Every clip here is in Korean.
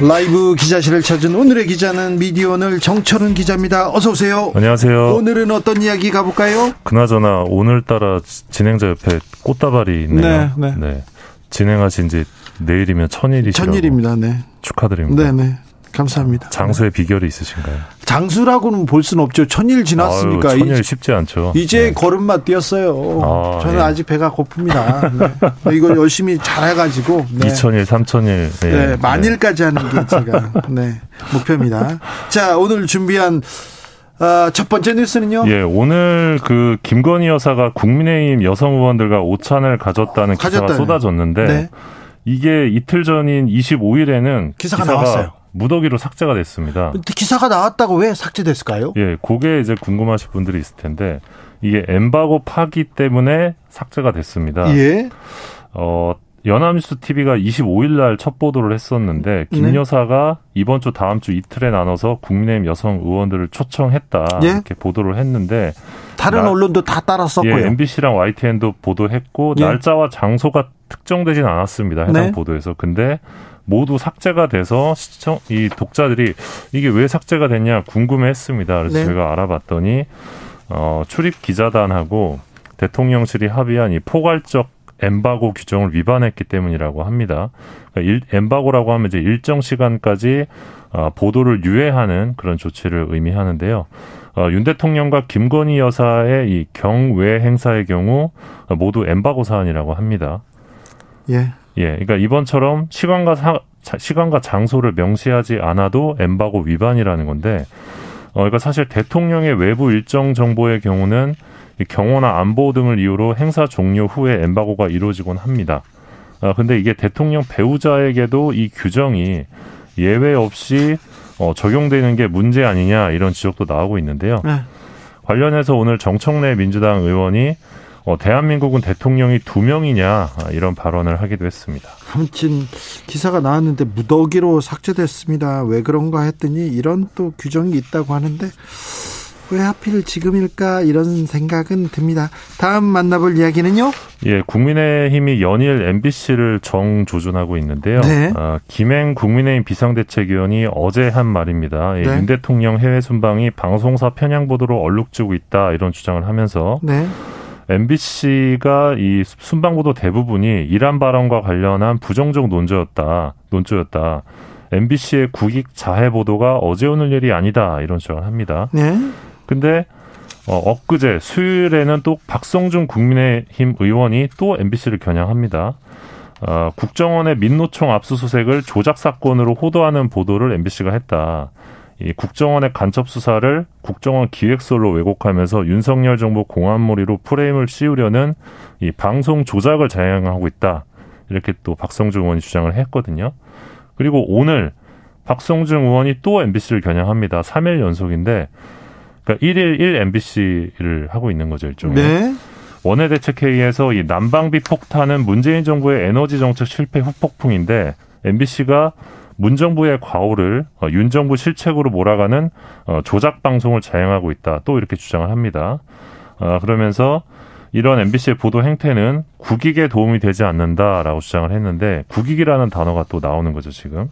라이브 기자실을 찾은 오늘의 기자는 미디어오늘 정철은 기자입니다. 어서 오세요. 안녕하세요. 오늘은 어떤 이야기 가볼까요? 그나저나 오늘따라 진행자 옆에 꽃다발이 있네요. 네, 네. 네. 진행하신 지 내일이면 천일이시라고. 천일입니다. 네. 축하드립니다. 네, 네. 감사합니다. 장수의 비결이 있으신가요? 장수라고는 볼 수는 없죠. 천일 지났으니까. 아유, 천일 쉽지 않죠. 이제 네. 걸음마 뛰었어요. 아, 저는 예. 아직 배가 고픕니다. 네. 이거 열심히 잘 해가지고. 네. 2천일, 3천일. 네. 네. 만일까지 하는 게 제가 네, 목표입니다. 자, 오늘 준비한 어, 첫 번째 뉴스는요? 예, 오늘 그 김건희 여사가 국민의힘 여성 의원들과 오찬을 가졌다는 기사가 쏟아졌는데 네. 이게 이틀 전인 25일에는 기사가, 기사가 나왔어요. 무더기로 삭제가 됐습니다. 기사가 나왔다고 왜 삭제됐을까요? 예, 그게 이제 궁금하실 분들이 있을 텐데 이게 엠바고 파기 때문에 삭제가 됐습니다. 예. 어, 연합뉴스 TV가 25일 날 첫 보도를 했었는데 김 네. 여사가 이번 주 다음 주 이틀에 나눠서 국민의힘 여성 의원들을 초청했다 예? 이렇게 보도를 했는데 다른 나, 언론도 다 따랐었고요. 예, MBC랑 YTN도 보도했고 예? 날짜와 장소가 특정되진 않았습니다. 해당 네? 보도에서. 근데 모두 삭제가 돼서 시청 이 독자들이 이게 왜 삭제가 됐냐 궁금해했습니다. 그래서 네. 저희가 알아봤더니 어, 출입 기자단하고 대통령실이 합의한 이 포괄적 엠바고 규정을 위반했기 때문이라고 합니다. 일, 엠바고라고 하면 이제 일정 시간까지 어, 보도를 유예하는 그런 조치를 의미하는데요. 어, 윤 대통령과 김건희 여사의 이 경외 행사의 경우 모두 엠바고 사안이라고 합니다. 예. 예, 그러니까 이번처럼 시간과 사, 시간과 장소를 명시하지 않아도 엠바고 위반이라는 건데, 어, 그러니까 사실 대통령의 외부 일정 정보의 경우는 경호나 안보 등을 이유로 행사 종료 후에 엠바고가 이루어지곤 합니다. 아, 근데 이게 대통령 배우자에게도 이 규정이 예외 없이 어, 적용되는 게 문제 아니냐 이런 지적도 나오고 있는데요. 네. 관련해서 오늘 정청래 민주당 의원이 어, 대한민국은 대통령이 두 명이냐 아, 이런 발언을 하기도 했습니다. 아무튼 기사가 나왔는데 무더기로 삭제됐습니다. 왜 그런가 했더니 이런 또 규정이 있다고 하는데 왜 하필 지금일까 이런 생각은 듭니다. 다음 만나볼 이야기는요? 예, 국민의힘이 연일 MBC를 정조준하고 있는데요. 네. 아, 김행 국민의힘 비상대책위원이 어제 한 말입니다. 예, 네. 윤 대통령 해외 순방이 방송사 편향 보도로 얼룩지고 있다 이런 주장을 하면서 네. MBC가 이 순방 보도 대부분이 이란 발언과 관련한 부정적 논조였다. 논조였다. MBC의 국익 자해 보도가 어제 오늘 일이 아니다. 이런 주장을 합니다. 네. 근데 어, 엊그제 수요일에는 또 박성준 국민의힘 의원이 또 MBC를 겨냥합니다. 어, 국정원의 민노총 압수수색을 조작 사건으로 호도하는 보도를 MBC가 했다. 이 국정원의 간첩 수사를 국정원 기획설로 왜곡하면서 윤석열 정부 공안몰이로 프레임을 씌우려는 이 방송 조작을 자행하고 있다. 이렇게 또 박성중 의원이 주장을 했거든요. 그리고 오늘 박성중 의원이 또 MBC를 겨냥합니다. 3일 연속인데 그러니까 1일 1 MBC를 하고 있는 거죠, 일종의. 네. 원내대책회의에서 이 난방비 폭탄은 문재인 정부의 에너지 정책 실패 후폭풍인데 MBC가 문정부의 과오를 어, 윤 정부 실책으로 몰아가는 어, 조작 방송을 자행하고 있다. 또 이렇게 주장을 합니다. 어, 그러면서 이런 MBC의 보도 행태는 국익에 도움이 되지 않는다라고 주장을 했는데 국익이라는 단어가 또 나오는 거죠 지금.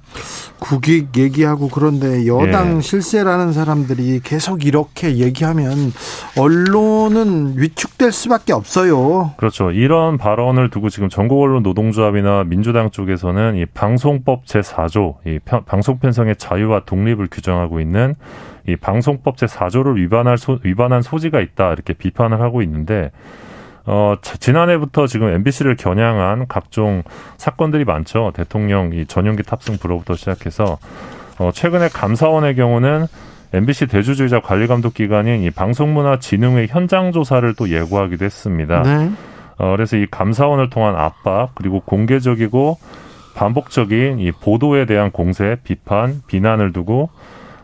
국익 얘기하고 그런데 여당 예. 실세라는 사람들이 계속 이렇게 얘기하면 언론은 위축될 수밖에 없어요. 그렇죠. 이런 발언을 두고 지금 전국 언론 노동조합이나 민주당 쪽에서는 이 방송법 제 4조 이 방송 편성의 자유와 독립을 규정하고 있는 이 방송법 제 4조를 위반할 소, 위반한 소지가 있다 이렇게 비판을 하고 있는데 어, 지난해부터 지금 MBC를 겨냥한 각종 사건들이 많죠. 대통령 이 전용기 탑승 불허부터 시작해서 어, 최근에 감사원의 경우는 MBC 대주주이자 관리감독 기관인 이 방송문화진흥회 현장 조사를 또 예고하기도 했습니다. 네. 어, 그래서 이 감사원을 통한 압박 그리고 공개적이고 반복적인 이 보도에 대한 공세, 비판, 비난을 두고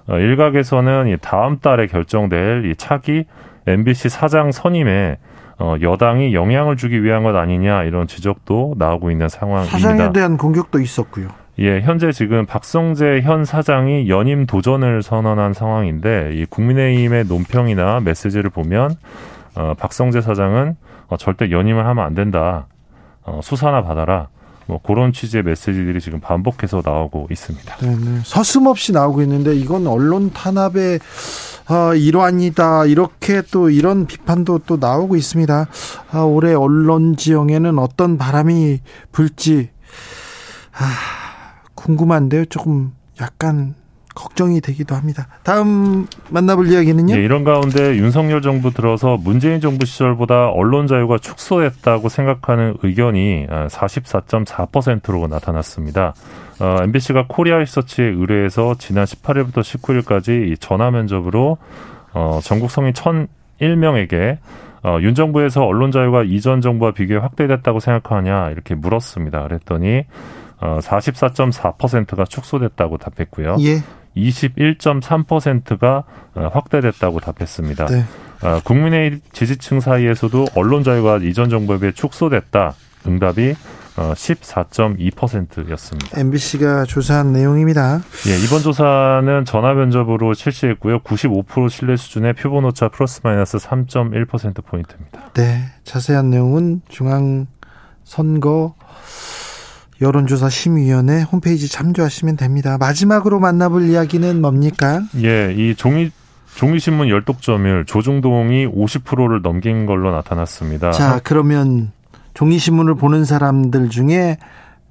어, 일각에서는 이 다음 달에 결정될 이 차기 MBC 사장 선임에 어, 여당이 영향을 주기 위한 것 아니냐 이런 지적도 나오고 있는 상황입니다. 사장에 대한 공격도 있었고요. 예, 현재 지금 박성재 현 사장이 연임 도전을 선언한 상황인데 이 국민의힘의 논평이나 메시지를 보면 어, 박성재 사장은 어, 절대 연임을 하면 안 된다. 어, 수사나 받아라. 뭐 그런 취지의 메시지들이 지금 반복해서 나오고 있습니다. 네, 네. 서슴없이 나오고 있는데 이건 언론 탄압의 어, 일환이다 이렇게 또 이런 비판도 또 나오고 있습니다. 아, 올해 언론 지형에는 어떤 바람이 불지 아, 궁금한데요. 조금 약간 걱정이 되기도 합니다. 다음 만나볼 이야기는요? 예, 이런 가운데 윤석열 정부 들어서 문재인 정부 시절보다 언론 자유가 축소됐다고 생각하는 의견이 44.4%로 나타났습니다. 어, MBC가 코리아 리서치에 의뢰해서 지난 18일부터 19일까지 전화 면접으로 어, 전국 성인 1,001명에게 어, 윤 정부에서 언론 자유가 이전 정부와 비교해 확대됐다고 생각하냐 이렇게 물었습니다. 그랬더니 어, 44.4%가 축소됐다고 답했고요. 예. 21.3%가 어, 확대됐다고 답했습니다. 네. 어, 국민의 지지층 사이에서도 언론 자유가 이전 정부에 비해 축소됐다. 응답이 14.2%였습니다. 어, MBC가 조사한 내용입니다. 예, 이번 조사는 전화 면접으로 실시했고요. 95% 신뢰 수준의 표본 오차 플러스 마이너스 3.1% 포인트입니다. 네, 자세한 내용은 중앙 선거 여론조사 심의위원회 홈페이지 참조하시면 됩니다. 마지막으로 만나볼 이야기는 뭡니까? 예, 이 종이 종이신문 열독점율 조중동이 50%를 넘긴 걸로 나타났습니다. 자, 그러면 종이신문을 보는 사람들 중에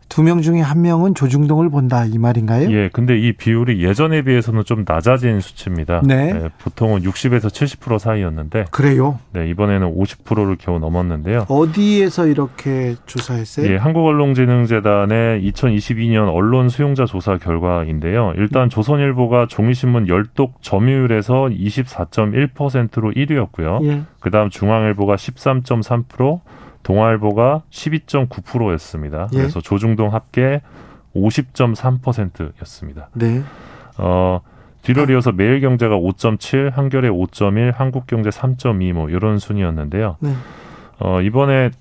두명 중에 한 명은 조중동을 본다 이 말인가요? 예, 근데 이 비율이 예전에 비해서는 좀 낮아진 수치입니다. 네. 네 보통은 60에서 70% 사이였는데 그래요? 네, 이번에는 50%를 겨우 넘었는데요. 어디에서 이렇게 조사했어요? 예, 한국언론진흥재단의 2022년 언론 수용자 조사 결과인데요. 일단 조선일보가 종이신문 열독 점유율에서 24.1%로 1위였고요. 예. 그다음 중앙일보가 13.3%, 동아일보가 12.9%였습니다. 예. 그래서 조중동 합계 50.3%였습니다. 네. 어, 뒤를 이어서 매일경제가 5.7, 한겨레 5.1, 한국경제 3.2 뭐 이런 순이었는데요. 네. 어, 이번에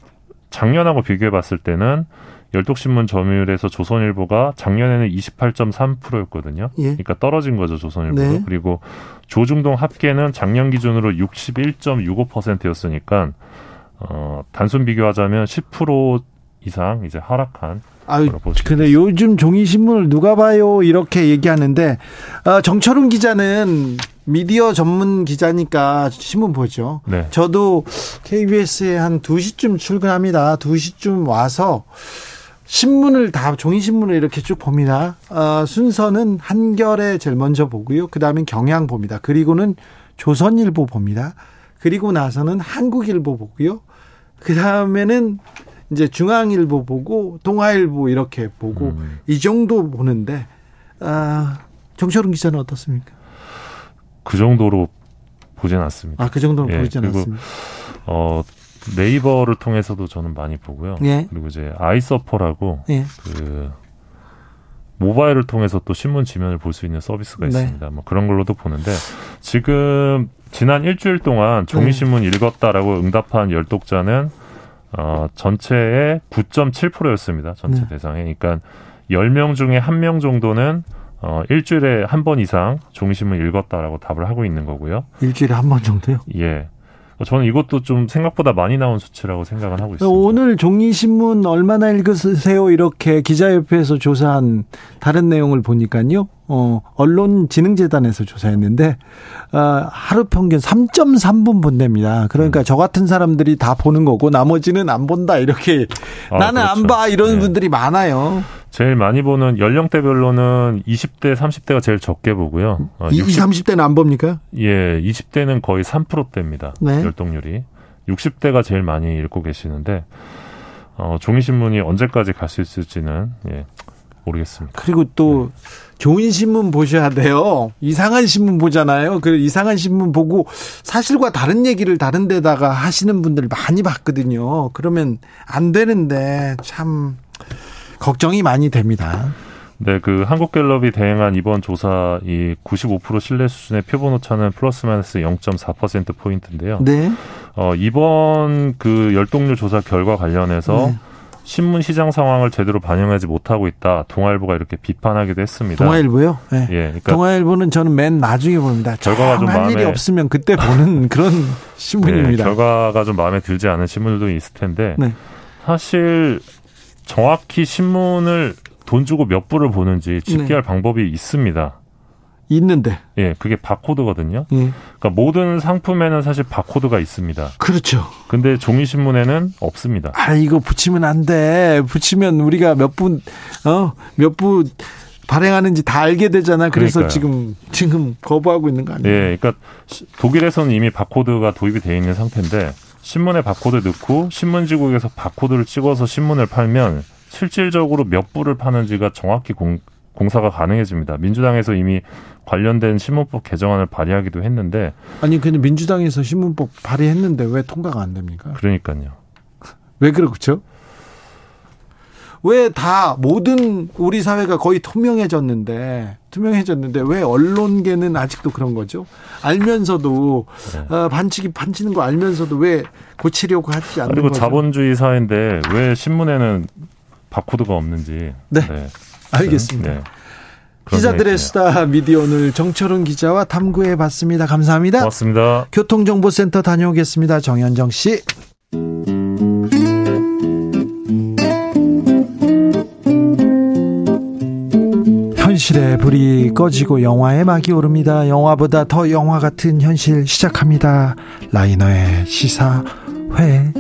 작년하고 비교해 봤을 때는 열독신문 점유율에서 조선일보가 작년에는 28.3%였거든요. 예. 그러니까 떨어진 거죠, 조선일보도. 네. 그리고 조중동 합계는 작년 기준으로 61.65%였으니까 어, 단순 비교하자면 10% 이상 이제 하락한 아유, 근데 요즘 종이 신문을 누가 봐요 이렇게 얘기하는데 어, 정철훈 기자는 미디어 전문 기자니까 신문 보죠. 네. 저도 KBS에 한 2시쯤 출근합니다. 2시쯤 와서 신문을 다 종이 신문을 이렇게 쭉 봅니다. 어, 순서는 한겨레 제일 먼저 보고요. 그다음에 경향 봅니다. 그리고는 조선일보 봅니다. 그리고 나서는 한국일보 보고요. 그 다음에는 이제 중앙일보 보고 동아일보 이렇게 보고 음. 이 정도 보는데 아, 정철은 기자는 어떻습니까? 그 정도로 보진 않습니다. 아, 그 정도로 예, 보진 않습니다. 어, 네이버를 통해서도 저는 많이 보고요. 예. 그리고 이제 아이서퍼라고 예. 그 모바일을 통해서 또 신문 지면을 볼 수 있는 서비스가 네. 있습니다. 뭐 그런 걸로도 보는데 지금 지난 일주일 동안 종이신문 네. 읽었다라고 응답한 열독자는 어, 전체의 9.7%였습니다. 전체 네. 대상에. 그러니까 10명 중에 1명 정도는 어, 일주일에 한 번 이상 종이신문 읽었다라고 답을 하고 있는 거고요. 일주일에 한 번 정도요? 예. 어, 저는 이것도 좀 생각보다 많이 나온 수치라고 생각을 하고 있습니다. 오늘 종이신문 얼마나 읽으세요? 이렇게 기자협회에서 조사한 다른 내용을 보니까요. 어, 언론진흥재단에서 조사했는데, 어, 하루 평균 3.3분 본답니다. 그러니까 음. 저 같은 사람들이 다 보는 거고, 나머지는 안 본다, 이렇게. 아, 나는 그렇죠. 안 봐, 이런 네. 분들이 많아요. 제일 많이 보는 연령대별로는 20대, 30대가 제일 적게 보고요. 어, 60, 30대는 안 봅니까? 예, 20대는 거의 3%대입니다. 네. 열동률이. 60대가 제일 많이 읽고 계시는데, 어, 종이신문이 언제까지 갈 수 있을지는, 예, 모르겠습니다. 그리고 또 네. 좋은 신문 보셔야 돼요. 이상한 신문 보잖아요. 그 이상한 신문 보고 사실과 다른 얘기를 다른 데다가 하시는 분들 많이 봤거든요. 그러면 안 되는데 참 걱정이 많이 됩니다. 네, 그 한국갤럽이 대행한 이번 조사 이 95% 신뢰 수준의 표본 오차는 플러스 마이너스 0.4% 포인트인데요. 네. 어, 이번 그 열동률 조사 결과 관련해서 네. 신문 시장 상황을 제대로 반영하지 못하고 있다. 동아일보가 이렇게 비판하기도 했습니다. 동아일보요? 네. 예, 그러니까 동아일보는 저는 맨 나중에 봅니다. 결과가 좀 마음에 일이 없으면 그때 보는 그런 신문입니다. 네, 결과가 좀 마음에 들지 않은 신문들도 있을 텐데 네. 사실 정확히 신문을 돈 주고 몇 부를 보는지 집계할 네. 방법이 있습니다. 있는데. 예, 그게 바코드거든요. 예. 그러니까 모든 상품에는 사실 바코드가 있습니다. 그렇죠. 근데 종이 신문에는 없습니다. 아, 이거 붙이면 안 돼. 붙이면 우리가 몇 분, 어, 몇부 발행하는지 다 알게 되잖아. 그래서 그러니까요. 지금, 지금 거부하고 있는 거 아니에요? 예, 그러니까 독일에서는 이미 바코드가 도입이 되어 있는 상태인데 신문에 바코드 넣고 신문지국에서 바코드를 찍어서 신문을 팔면 실질적으로 몇 부를 파는지가 정확히 공, 공사가 가능해집니다. 민주당에서 이미 관련된 신문법 개정안을 발의하기도 했는데 아니 근데 민주당에서 신문법 발의했는데 왜 통과가 안 됩니까? 그러니까요. 왜 그렇죠? 왜 다 모든 우리 사회가 거의 투명해졌는데 투명해졌는데 왜 언론계는 아직도 그런 거죠? 알면서도 네. 어, 반칙이 반치는 거 알면서도 왜 고치려고 하지 않는 그리고 거죠? 자본주의 사회인데 왜 신문에는 바코드가 없는지. 네. 네. 알겠습니다. 네. 기자들의 수다 미디어 오늘 정철은 기자와 탐구해 봤습니다. 감사합니다. 고맙습니다. 교통정보센터 다녀오겠습니다. 정현정 씨. 현실의 불이 꺼지고 영화의 막이 오릅니다. 영화보다 더 영화 같은 현실 시작합니다. 라이너의 시사회.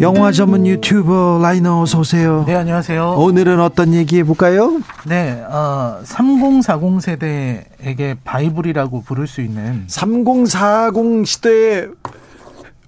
영화 전문 유튜버 라이너 어서 오세요. 네, 안녕하세요. 오늘은 어떤 얘기 해볼까요? 네, 어, 3040 세대에게 바이블이라고 부를 수 있는 3040 시대의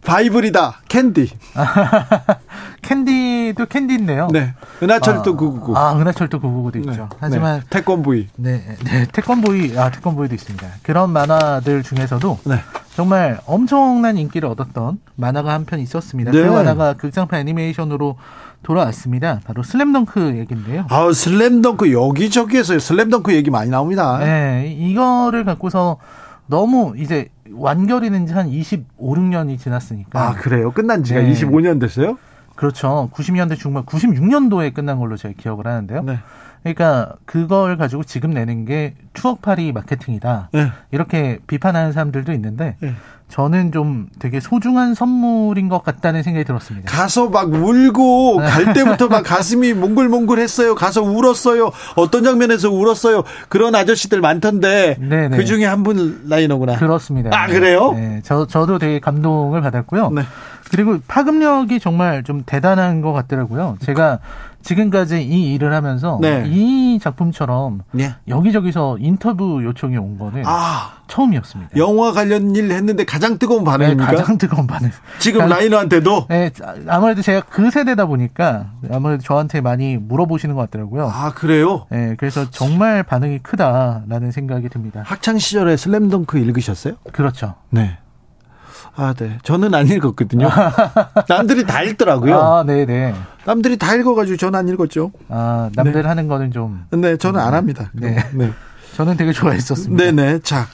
바이블이다. 캔디. 캔디도 캔디인데요. 네. 은하철도 아, 999. 아, 은하철도 999도 네. 있죠. 하지만 네. 태권브이. 네, 네, 태권브이. 아, 태권브이도 있습니다. 그런 만화들 중에서도 네. 정말 엄청난 인기를 얻었던 만화가 한 편 있었습니다. 그 네. 그 만화가 극장판 애니메이션으로 돌아왔습니다. 바로 슬램덩크 얘기인데요. 아, 슬램덩크 여기저기에서 슬램덩크 얘기 많이 나옵니다. 네, 이거를 갖고서 너무 이제 완결이 된지 한 25, 6년이 지났으니까. 아, 그래요? 끝난 지가 네. 25년 됐어요? 그렇죠. 90년대 중반, 96년도에 끝난 걸로 제가 기억을 하는데요. 네. 그러니까 그걸 가지고 지금 내는 게 추억팔이 마케팅이다. 네. 이렇게 비판하는 사람들도 있는데 네. 저는 좀 되게 소중한 선물인 것 같다는 생각이 들었습니다. 가서 막 울고 갈 때부터 막 가슴이 몽글몽글했어요. 가서 울었어요. 어떤 장면에서 울었어요. 그런 아저씨들 많던데 네네. 네. 그 중에 한 분 라이너구나. 그렇습니다. 아 그래요? 네, 저 저도 되게 감동을 받았고요. 네. 그리고 파급력이 정말 좀 대단한 것 같더라고요. 제가 지금까지 이 일을 하면서 네. 이 작품처럼 네. 여기저기서 인터뷰 요청이 온 거는 아, 처음이었습니다. 영화 관련 일 했는데 가장 뜨거운 반응입니까? 네, 가장 뜨거운 반응. 지금 라이너한테도? 네, 아무래도 제가 그 세대다 보니까 아무래도 저한테 많이 물어보시는 것 같더라고요. 아, 그래요? 네, 그래서 정말 반응이 크다라는 생각이 듭니다. 학창 시절에 슬램덩크 읽으셨어요? 그렇죠. 네. 아, 네. 저는 안 읽었거든요. 남들이 다 읽더라고요. 아, 네네. 네. 남들이 다 읽어가지고 저는 안 읽었죠. 아, 남들 네. 하는 거는 좀. 네, 저는 안 합니다. 네. 네. 저는 되게 좋아했었습니다. 네네. 자,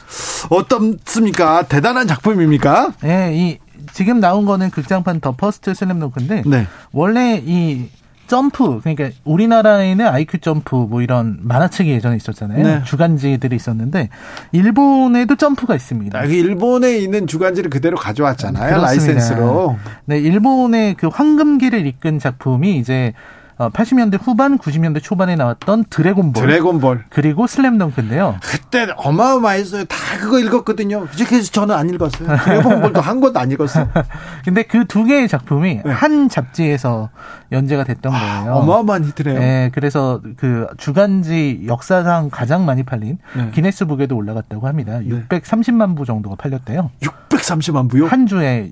어떻습니까? 대단한 작품입니까? 네, 이, 지금 나온 거는 극장판 더 퍼스트 슬램덩크인데. 네. 원래 이 점프 그러니까 우리나라에는 아이큐 점프 뭐 이런 만화책이 예전에 있었잖아요. 네. 주간지들이 있었는데 일본에도 점프가 있습니다. 아, 일본에 있는 주간지를 그대로 가져왔잖아요. 그렇습니다. 라이센스로. 네, 일본의 그 황금기를 이끈 작품이 이제 80년대 어, 후반, 90년대 초반에 나왔던 드래곤볼. 드래곤볼. 그리고 슬램덩크인데요. 그때 어마어마했어요. 다 그거 읽었거든요. 그래서 저는 안 읽었어요. 드래곤볼도 한 권도 안 읽었어요. 근데 그 두 개의 작품이 네. 한 잡지에서 연재가 됐던 아, 거예요. 어마어마한 히트네요. 네, 그래서 그 주간지 역사상 가장 많이 팔린 네. 기네스북에도 올라갔다고 합니다. 630만 부 정도가 팔렸대요. 630만 부요? 한 주에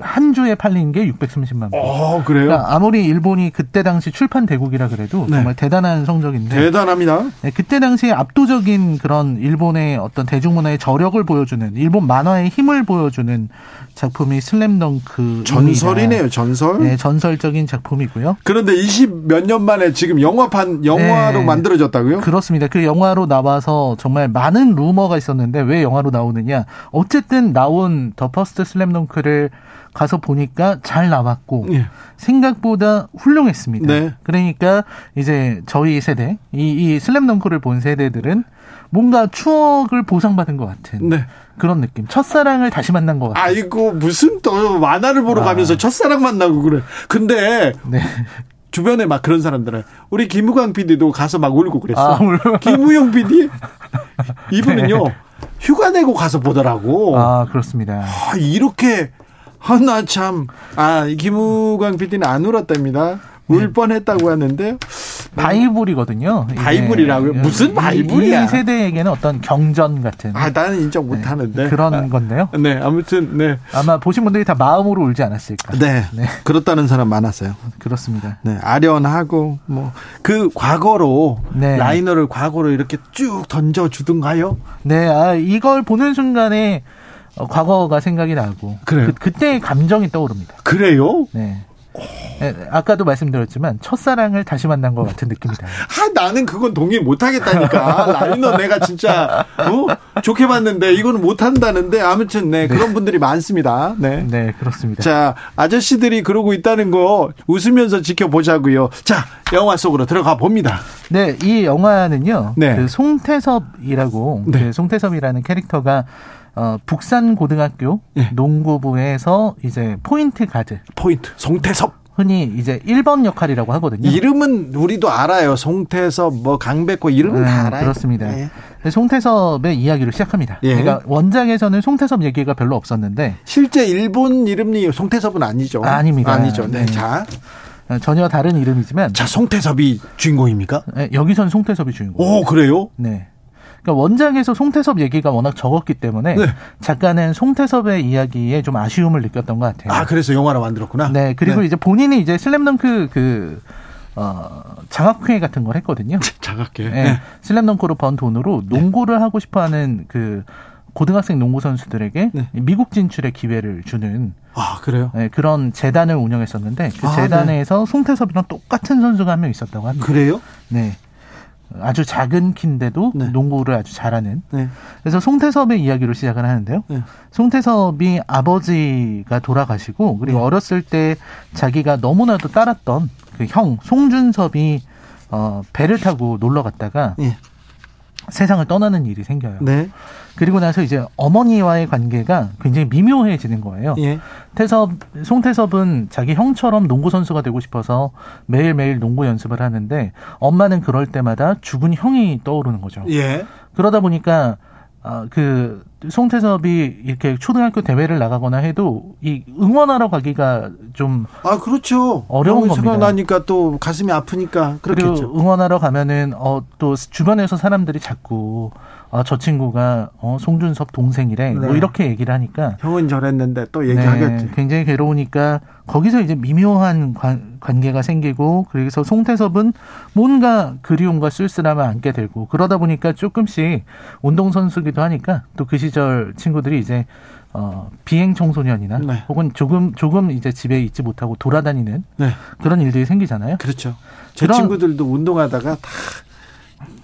한 주에 팔린 게 630만 부. 어, 그래요? 그러니까 아무리 일본이 그때 당시 출판 대국이라 그래도 네. 정말 대단한 성적인데. 대단합니다. 네, 그때 당시에 압도적인 그런 일본의 어떤 대중문화의 저력을 보여주는 일본 만화의 힘을 보여주는 작품이 슬램덩크. 전설이네요, 전설. 네, 전설적인 작품이고요. 그런데 20 몇 년 만에 지금 영화판 영화로 네, 만들어졌다고요? 그렇습니다. 그 영화로 나와서 정말 많은 루머가 있었는데 왜 영화로 나오느냐? 어쨌든 나온 더 퍼스트 슬램덩크를 가서 보니까 잘 나왔고 예. 생각보다 훌륭했습니다. 네. 그러니까 이제 저희 세대 이, 이 슬램덩크를 본 세대들은 뭔가 추억을 보상받은 것 같은 네. 그런 느낌. 첫사랑을 다시 만난 것 같아요. 아이고 무슨 또 만화를 보러 아. 가면서 첫사랑 만나고 그래. 근데 네. 주변에 막 그런 사람들은 우리 김우광 PD도 가서 막 울고 그랬어. 아, 김우영 PD 이분은요 네. 휴가 내고 가서 보더라고. 아 그렇습니다. 아, 이렇게 하나 참, 아, 김우광 PD는 안 울었답니다. 울 네. 뻔했다고 하는데 바이블이거든요. 바이블이라고요? 무슨 바이블이야? 이 세대에게는 어떤 경전 같은. 아, 나는 인정 못 네. 하는데. 그런 아, 건데요. 네, 아무튼, 네. 아마 보신 분들이 다 마음으로 울지 않았을까. 네. 네. 그렇다는 사람 많았어요. 그렇습니다. 네. 아련하고, 뭐, 그 과거로, 네. 라이너를 과거로 이렇게 쭉 던져 주든가요? 네, 아, 이걸 보는 순간에 어, 과거가 생각이 나고 그래요? 그, 그때의 감정이 떠오릅니다. 그래요? 네. 네, 아까도 말씀드렸지만 첫사랑을 다시 만난 것 같은 느낌이다. 아, 나는 그건 동의 못 하겠다니까. 라이너 내가 진짜 어? 좋게 봤는데 이거는 못 한다는데 아무튼 네, 네, 그런 분들이 많습니다. 네. 네, 그렇습니다. 자, 아저씨들이 그러고 있다는 거 웃으면서 지켜보자고요. 자, 영화 속으로 들어가 봅니다. 네, 이 영화는요. 네. 그 송태섭이라고 네. 그 송태섭이라는 캐릭터가 어, 북산 고등학교 예. 농구부에서 이제 포인트 가드. 포인트. 송태섭. 흔히 이제 1번 역할이라고 하거든요. 이름은 우리도 알아요. 송태섭, 뭐 강백호 이름은 음, 다 알아요. 그렇습니다. 예. 송태섭의 이야기를 시작합니다. 예. 그러니까 원작에서는 송태섭 얘기가 별로 없었는데 실제 일본 이름이 송태섭은 아니죠. 아 닙니다. 아니죠. 네. 네. 자. 전혀 다른 이름이지만 자, 송태섭이 주인공입니까? 네, 여기선 송태섭이 주인공. 오, 그래요? 네. 그러니까 원작에서 송태섭 얘기가 워낙 적었기 때문에 네. 작가는 송태섭의 이야기에 좀 아쉬움을 느꼈던 것 같아요. 아 그래서 영화로 만들었구나. 네 그리고 네. 이제 본인이 이제 슬램덩크 그 어, 장학회 같은 걸 했거든요. 장학회. 네. 네. 슬램덩크로 번 돈으로 농구를 하고 싶어하는 그 고등학생 농구 선수들에게 네. 미국 진출의 기회를 주는 아 그래요? 네, 그런 재단을 운영했었는데 그 아, 재단에서 네. 송태섭이랑 똑같은 선수가 한 명 있었다고 합니다. 그래요? 네. 아주 작은 키인데도 네. 농구를 아주 잘하는. 네. 그래서 송태섭의 이야기로 시작을 하는데요. 네. 송태섭이 아버지가 돌아가시고 그리고 네. 어렸을 때 자기가 너무나도 따랐던 그 형 송준섭이 어 배를 타고 놀러 갔다가 네. 세상을 떠나는 일이 생겨요. 네. 그리고 나서 이제 어머니와의 관계가 굉장히 미묘해지는 거예요. 예. 태섭, 송태섭은 자기 형처럼 농구 선수가 되고 싶어서 매일매일 농구 연습을 하는데 엄마는 그럴 때마다 죽은 형이 떠오르는 거죠. 예. 그러다 보니까 아, 그, 송태섭이 이렇게 초등학교 대회를 나가거나 해도 이 응원하러 가기가 좀. 아, 그렇죠. 어려운 겁니다. 생각나니까 또 가슴이 아프니까. 그렇겠죠. 응원하러 가면은, 어, 또 주변에서 사람들이 자꾸 아, 저 친구가 어, 송준섭 동생이래. 뭐 네. 뭐 이렇게 얘기를 하니까 형은 저랬는데 또 얘기하겠지. 네, 굉장히 괴로우니까 거기서 이제 미묘한 관, 관계가 생기고 그래서 송태섭은 뭔가 그리움과 쓸쓸함을 안게 되고 그러다 보니까 조금씩 운동 선수기도 하니까 또 그 시절 친구들이 이제 어, 비행 청소년이나 네. 혹은 조금 조금 이제 집에 있지 못하고 돌아다니는 네. 그런 일들이 생기잖아요. 그렇죠. 제 친구들도 운동하다가 다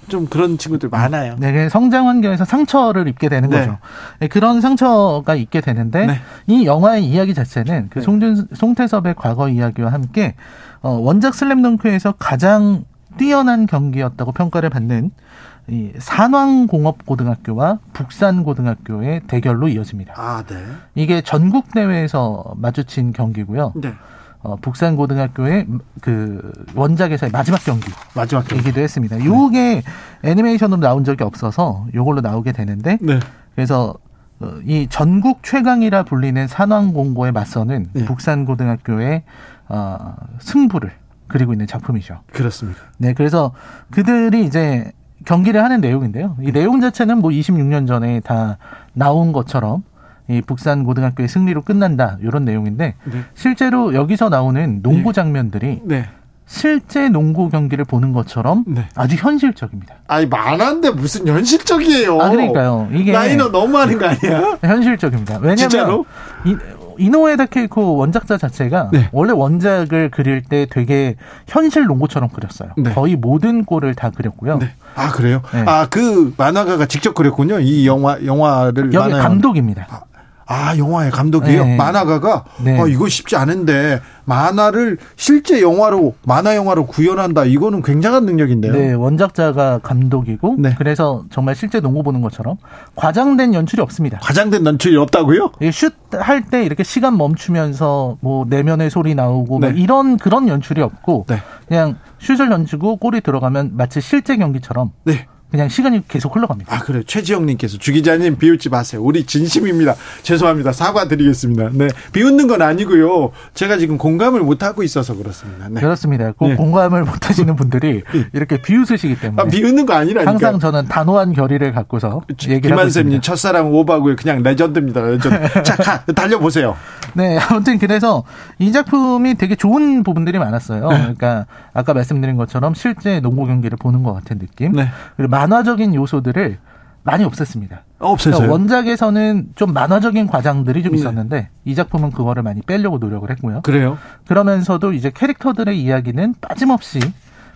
좀 그런 친구들 많아요. 네, 성장 환경에서 상처를 입게 되는 네. 거죠. 네, 그런 상처가 있게 되는데 네. 이 영화의 이야기 자체는 그 네. 송준 송태섭의 과거 이야기와 함께 어, 원작 슬램덩크에서 가장 뛰어난 경기였다고 평가를 받는 이 산왕공업고등학교와 북산고등학교의 대결로 이어집니다. 아, 네. 이게 전국 대회에서 마주친 경기고요. 네. 어, 북산고등학교의 그 원작에서의 마지막 경기. 마지막 경기도 했습니다. 네. 요게 애니메이션으로 나온 적이 없어서 요걸로 나오게 되는데 네. 그래서 어, 이 전국 최강이라 불리는 산왕공고에 맞서는 네. 북산고등학교의 어, 승부를 그리고 있는 작품이죠. 그렇습니다. 네, 그래서 그들이 이제 경기를 하는 내용인데요. 이 내용 자체는 뭐 26년 전에 다 나온 것처럼 이 북산 고등학교의 승리로 끝난다 이런 내용인데 네. 실제로 여기서 나오는 농구 네. 장면들이 네. 실제 농구 경기를 보는 것처럼 네. 아주 현실적입니다. 아니 만한데 무슨 현실적이에요? 아 그러니까요. 이게 라이너 너무하는 거 아니야? 현실적입니다. 왜냐면? 이, 이노에 다 케이코 원작자 자체가 네. 원래 원작을 그릴 때 되게 현실 농구처럼 그렸어요. 네. 거의 모든 골을 다 그렸고요. 네. 아 그래요? 네. 아그 만화가가 직접 그렸군요. 이 영화 영화를 여기 감독입니다. 아, 아, 영화의 감독이에요? 네. 만화가가? 네. 어, 이거 쉽지 않은데, 만화를 실제 영화로, 만화 영화로 구현한다. 이거는 굉장한 능력인데요. 네, 원작자가 감독이고, 네. 그래서 정말 실제 농구 보는 것처럼 과장된 연출이 없습니다. 과장된 연출이 없다고요? 슛할 때 이렇게 시간 멈추면서 뭐 내면의 소리 나오고, 뭐 네. 이런 그런 연출이 없고, 네. 그냥 슛을 던지고 골이 들어가면 마치 실제 경기처럼 네. 그냥 시간이 계속 흘러갑니다. 아, 그래요. 최지영님께서 주 기자님 비웃지 마세요. 우리 진심입니다. 죄송합니다. 사과드리겠습니다. 네. 비웃는 건 아니고요. 제가 지금 공감을 못하고 있어서 그렇습니다. 네. 그렇습니다. 꼭 네. 공감을 못하시는 분들이 네. 이렇게 비웃으시기 때문에. 아, 비웃는 거 아니라니까. 항상 저는 단호한 결의를 갖고서 얘기를 김한쌤님 첫사랑 오바고요. 그냥 레전드입니다. 레전드. 자, 가, 달려보세요. 네. 아무튼 그래서 이 작품이 되게 좋은 부분들이 많았어요. 네. 그러니까 아까 말씀드린 것처럼 실제 농구 경기를 보는 것 같은 느낌. 네. 그리고 만화적인 요소들을 많이 없앴습니다. 없앴어요. 그러니까 원작에서는 좀 만화적인 과장들이 좀 네. 있었는데 네. 이 작품은 그거를 많이 빼려고 노력을 했고요. 그래요? 그러면서도 이제 캐릭터들의 이야기는 빠짐없이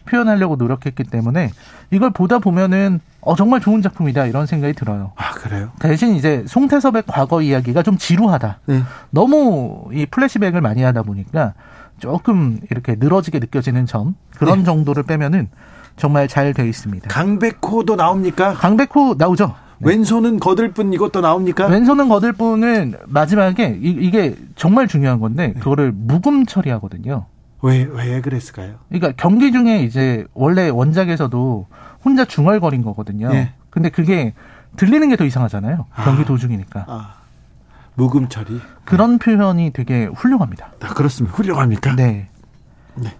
표현하려고 노력했기 때문에 이걸 보다 보면은 어 정말 좋은 작품이다 이런 생각이 들어요. 아 그래요? 대신 이제 송태섭의 과거 이야기가 좀 지루하다. 네. 너무 이 플래시백을 많이 하다 보니까 조금 이렇게 늘어지게 느껴지는 점 그런 네. 정도를 빼면은 정말 잘 되어 있습니다. 강백호도 나옵니까? 강백호 나오죠. 네. 왼손은 거들뿐 이것도 나옵니까? 왼손은 거들뿐은 마지막에 이, 게 정말 중요한 건데 네. 그거를 묵음 처리하거든요. 왜, 왜 그랬을까요? 그러니까 경기 중에 이제 원래 원작에서도 혼자 중얼거린 거거든요. 네. 근데 그게 들리는 게 더 이상하잖아요. 경기 아, 도중이니까. 아, 묵음 처리. 그런 표현이 되게 훌륭합니다. 아, 그렇습니다. 훌륭합니까? 네. 네.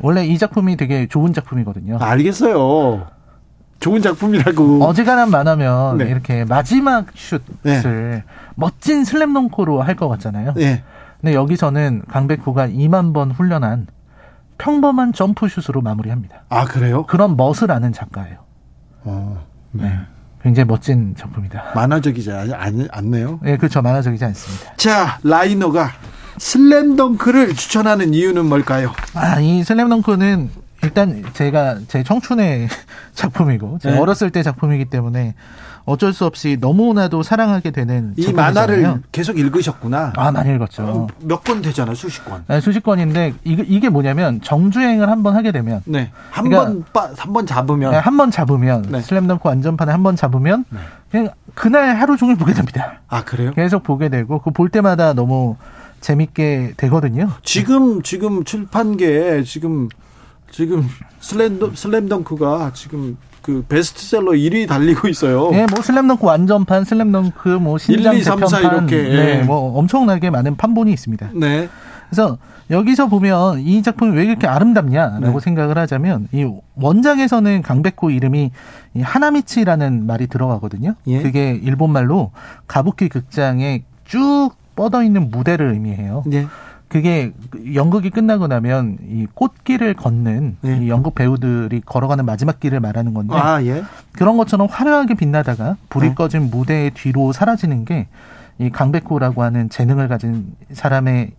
원래 이 작품이 되게 좋은 작품이거든요. 알겠어요. 좋은 작품이라고. 어지간한 만하면 네. 이렇게 마지막 슛을 네. 멋진 슬램덩크로 할 것 같잖아요. 네. 근데 여기서는 강백호가 2만 번 훈련한 평범한 점프슛으로 마무리합니다. 아 그래요? 그런 멋을 아는 작가예요. 어, 네. 네. 굉장히 멋진 작품이다. 만화적이지 않, 않네요. 네, 그렇죠. 만화적이지 않습니다. 자, 라이너가 슬램덩크를 추천하는 이유는 뭘까요? 아, 이 슬램덩크는 일단 제가 제 청춘의 작품이고 제 네. 어렸을 때 작품이기 때문에 어쩔 수 없이 너무나도 사랑하게 되는 이 만화를 계속 읽으셨구나. 아 많이 읽었죠. 어, 몇권 되잖아요, 수십 권. 네, 수십 권인데 이게, 이게 뭐냐면 정주행을 한번 하게 되면 네. 한번 그러니까, 한번 잡으면 네, 한번 잡으면 네. 슬램덩크 완전판에 한 번 잡으면 네. 그냥 그날 하루 종일 보게 됩니다. 아 그래요? 계속 보게 되고 그 볼 때마다 너무 재밌게 되거든요. 지금 지금 출판계에 지금 지금 슬램 슬램덩크가 지금 그 베스트셀러 1위 달리고 있어요. 네, 뭐 슬램덩크 완전판, 슬램덩크 뭐 신장 1, 2, 3, 4 이렇게 네, 뭐 엄청나게 많은 판본이 있습니다. 네. 그래서 여기서 보면 이 작품이 왜 이렇게 아름답냐라고 네. 생각을 하자면 이 원작에서는 강백호 이름이 하나미치라는 말이 들어가거든요. 예. 그게 일본 말로 가부키 극장에 쭉 뻗어 있는 무대를 의미해요. 예. 그게 연극이 끝나고 나면 이 꽃길을 걷는 예. 이 연극 배우들이 걸어가는 마지막 길을 말하는 건데 아, 예. 그런 것처럼 화려하게 빛나다가 불이 어. 꺼진 무대의 뒤로 사라지는 게 이 강백호라고 하는 재능을 가진 사람의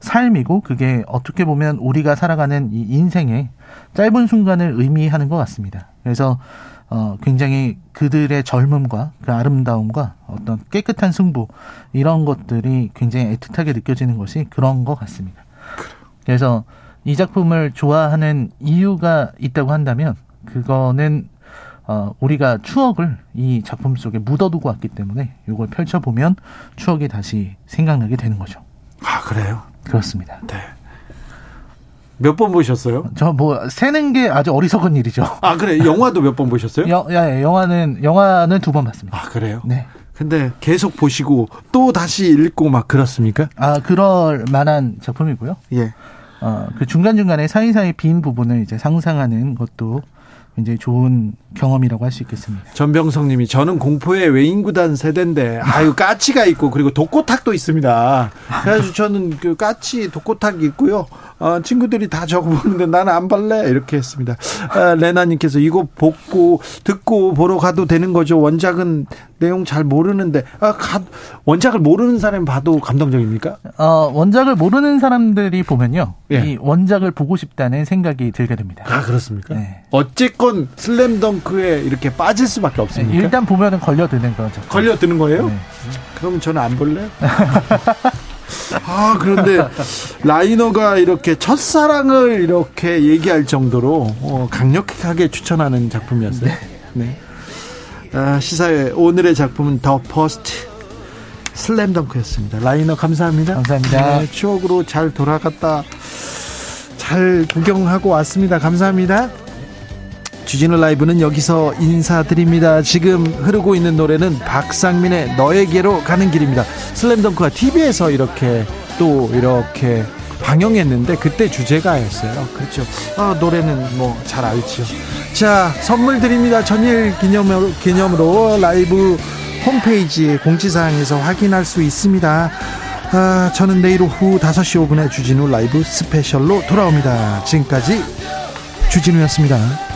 삶이고 그게 어떻게 보면 우리가 살아가는 이 인생의 짧은 순간을 의미하는 것 같습니다. 그래서 어, 굉장히 그들의 젊음과 그 아름다움과 어떤 깨끗한 승부 이런 것들이 굉장히 애틋하게 느껴지는 것이 그런 것 같습니다. 그래서 이 작품을 좋아하는 이유가 있다고 한다면 그거는 어, 우리가 추억을 이 작품 속에 묻어두고 왔기 때문에 이걸 펼쳐보면 추억이 다시 생각나게 되는 거죠. 아, 그래요? 그렇습니다. 네. 몇 번 보셨어요? 저 뭐 세는 게 아주 어리석은 일이죠. 아 그래 영화도 몇 번 보셨어요? 여, 야, 영화는 영화는 두 번 봤습니다. 아 그래요? 네. 근데 계속 보시고 또 다시 읽고 막 그렇습니까? 아 그럴 만한 작품이고요. 예. 어그 중간 중간에 사이사이 빈 부분을 이제 상상하는 것도 굉장히 좋은 경험이라고 할 수 있겠습니다. 전병성 님이 저는 공포의 외인구단 세대인데 아유 까치가 있고 그리고 독고탁도 있습니다. 그래서 저는 그 까치 독고탁 있고요. 어, 친구들이 다 적어보는데 나는 안 발래 이렇게 했습니다. 아, 레나님께서 이거 보고 듣고 보러 가도 되는 거죠. 원작은 내용 잘 모르는데 아, 가, 원작을 모르는 사람 봐도 감동적입니까? 어, 원작을 모르는 사람들이 보면요, 예. 이 원작을 보고 싶다는 생각이 들게 됩니다. 아 그렇습니까? 네. 어쨌건 슬램덩크에 이렇게 빠질 수밖에 없습니다. 네, 일단 보면은 걸려드는 거죠. 걸려드는 거예요? 네. 그럼 저는 안 볼래요? 아, 그런데 라이너가 이렇게 첫사랑을 이렇게 얘기할 정도로 어, 강력하게 추천하는 작품이었어요. 네. 네. 아, 시사회 오늘의 작품은 더 퍼스트 슬램덩크였습니다. 라이너 감사합니다. 감사합니다. 네, 추억으로 잘 돌아갔다 잘 구경하고 왔습니다. 감사합니다. 주진우 라이브는 여기서 인사드립니다. 지금 흐르고 있는 노래는 박상민의 너에게로 가는 길입니다. 슬램덩크가 TV에서 이렇게 또 이렇게 방영했는데 그때 주제가였어요. 그렇죠. 아, 노래는 뭐 잘 알죠. 자, 선물 드립니다. 전일 기념으로, 기념으로 라이브 홈페이지 공지사항에서 확인할 수 있습니다. 아, 저는 내일 오후 5시 5분에 주진우 라이브 스페셜로 돌아옵니다. 지금까지 주진우였습니다.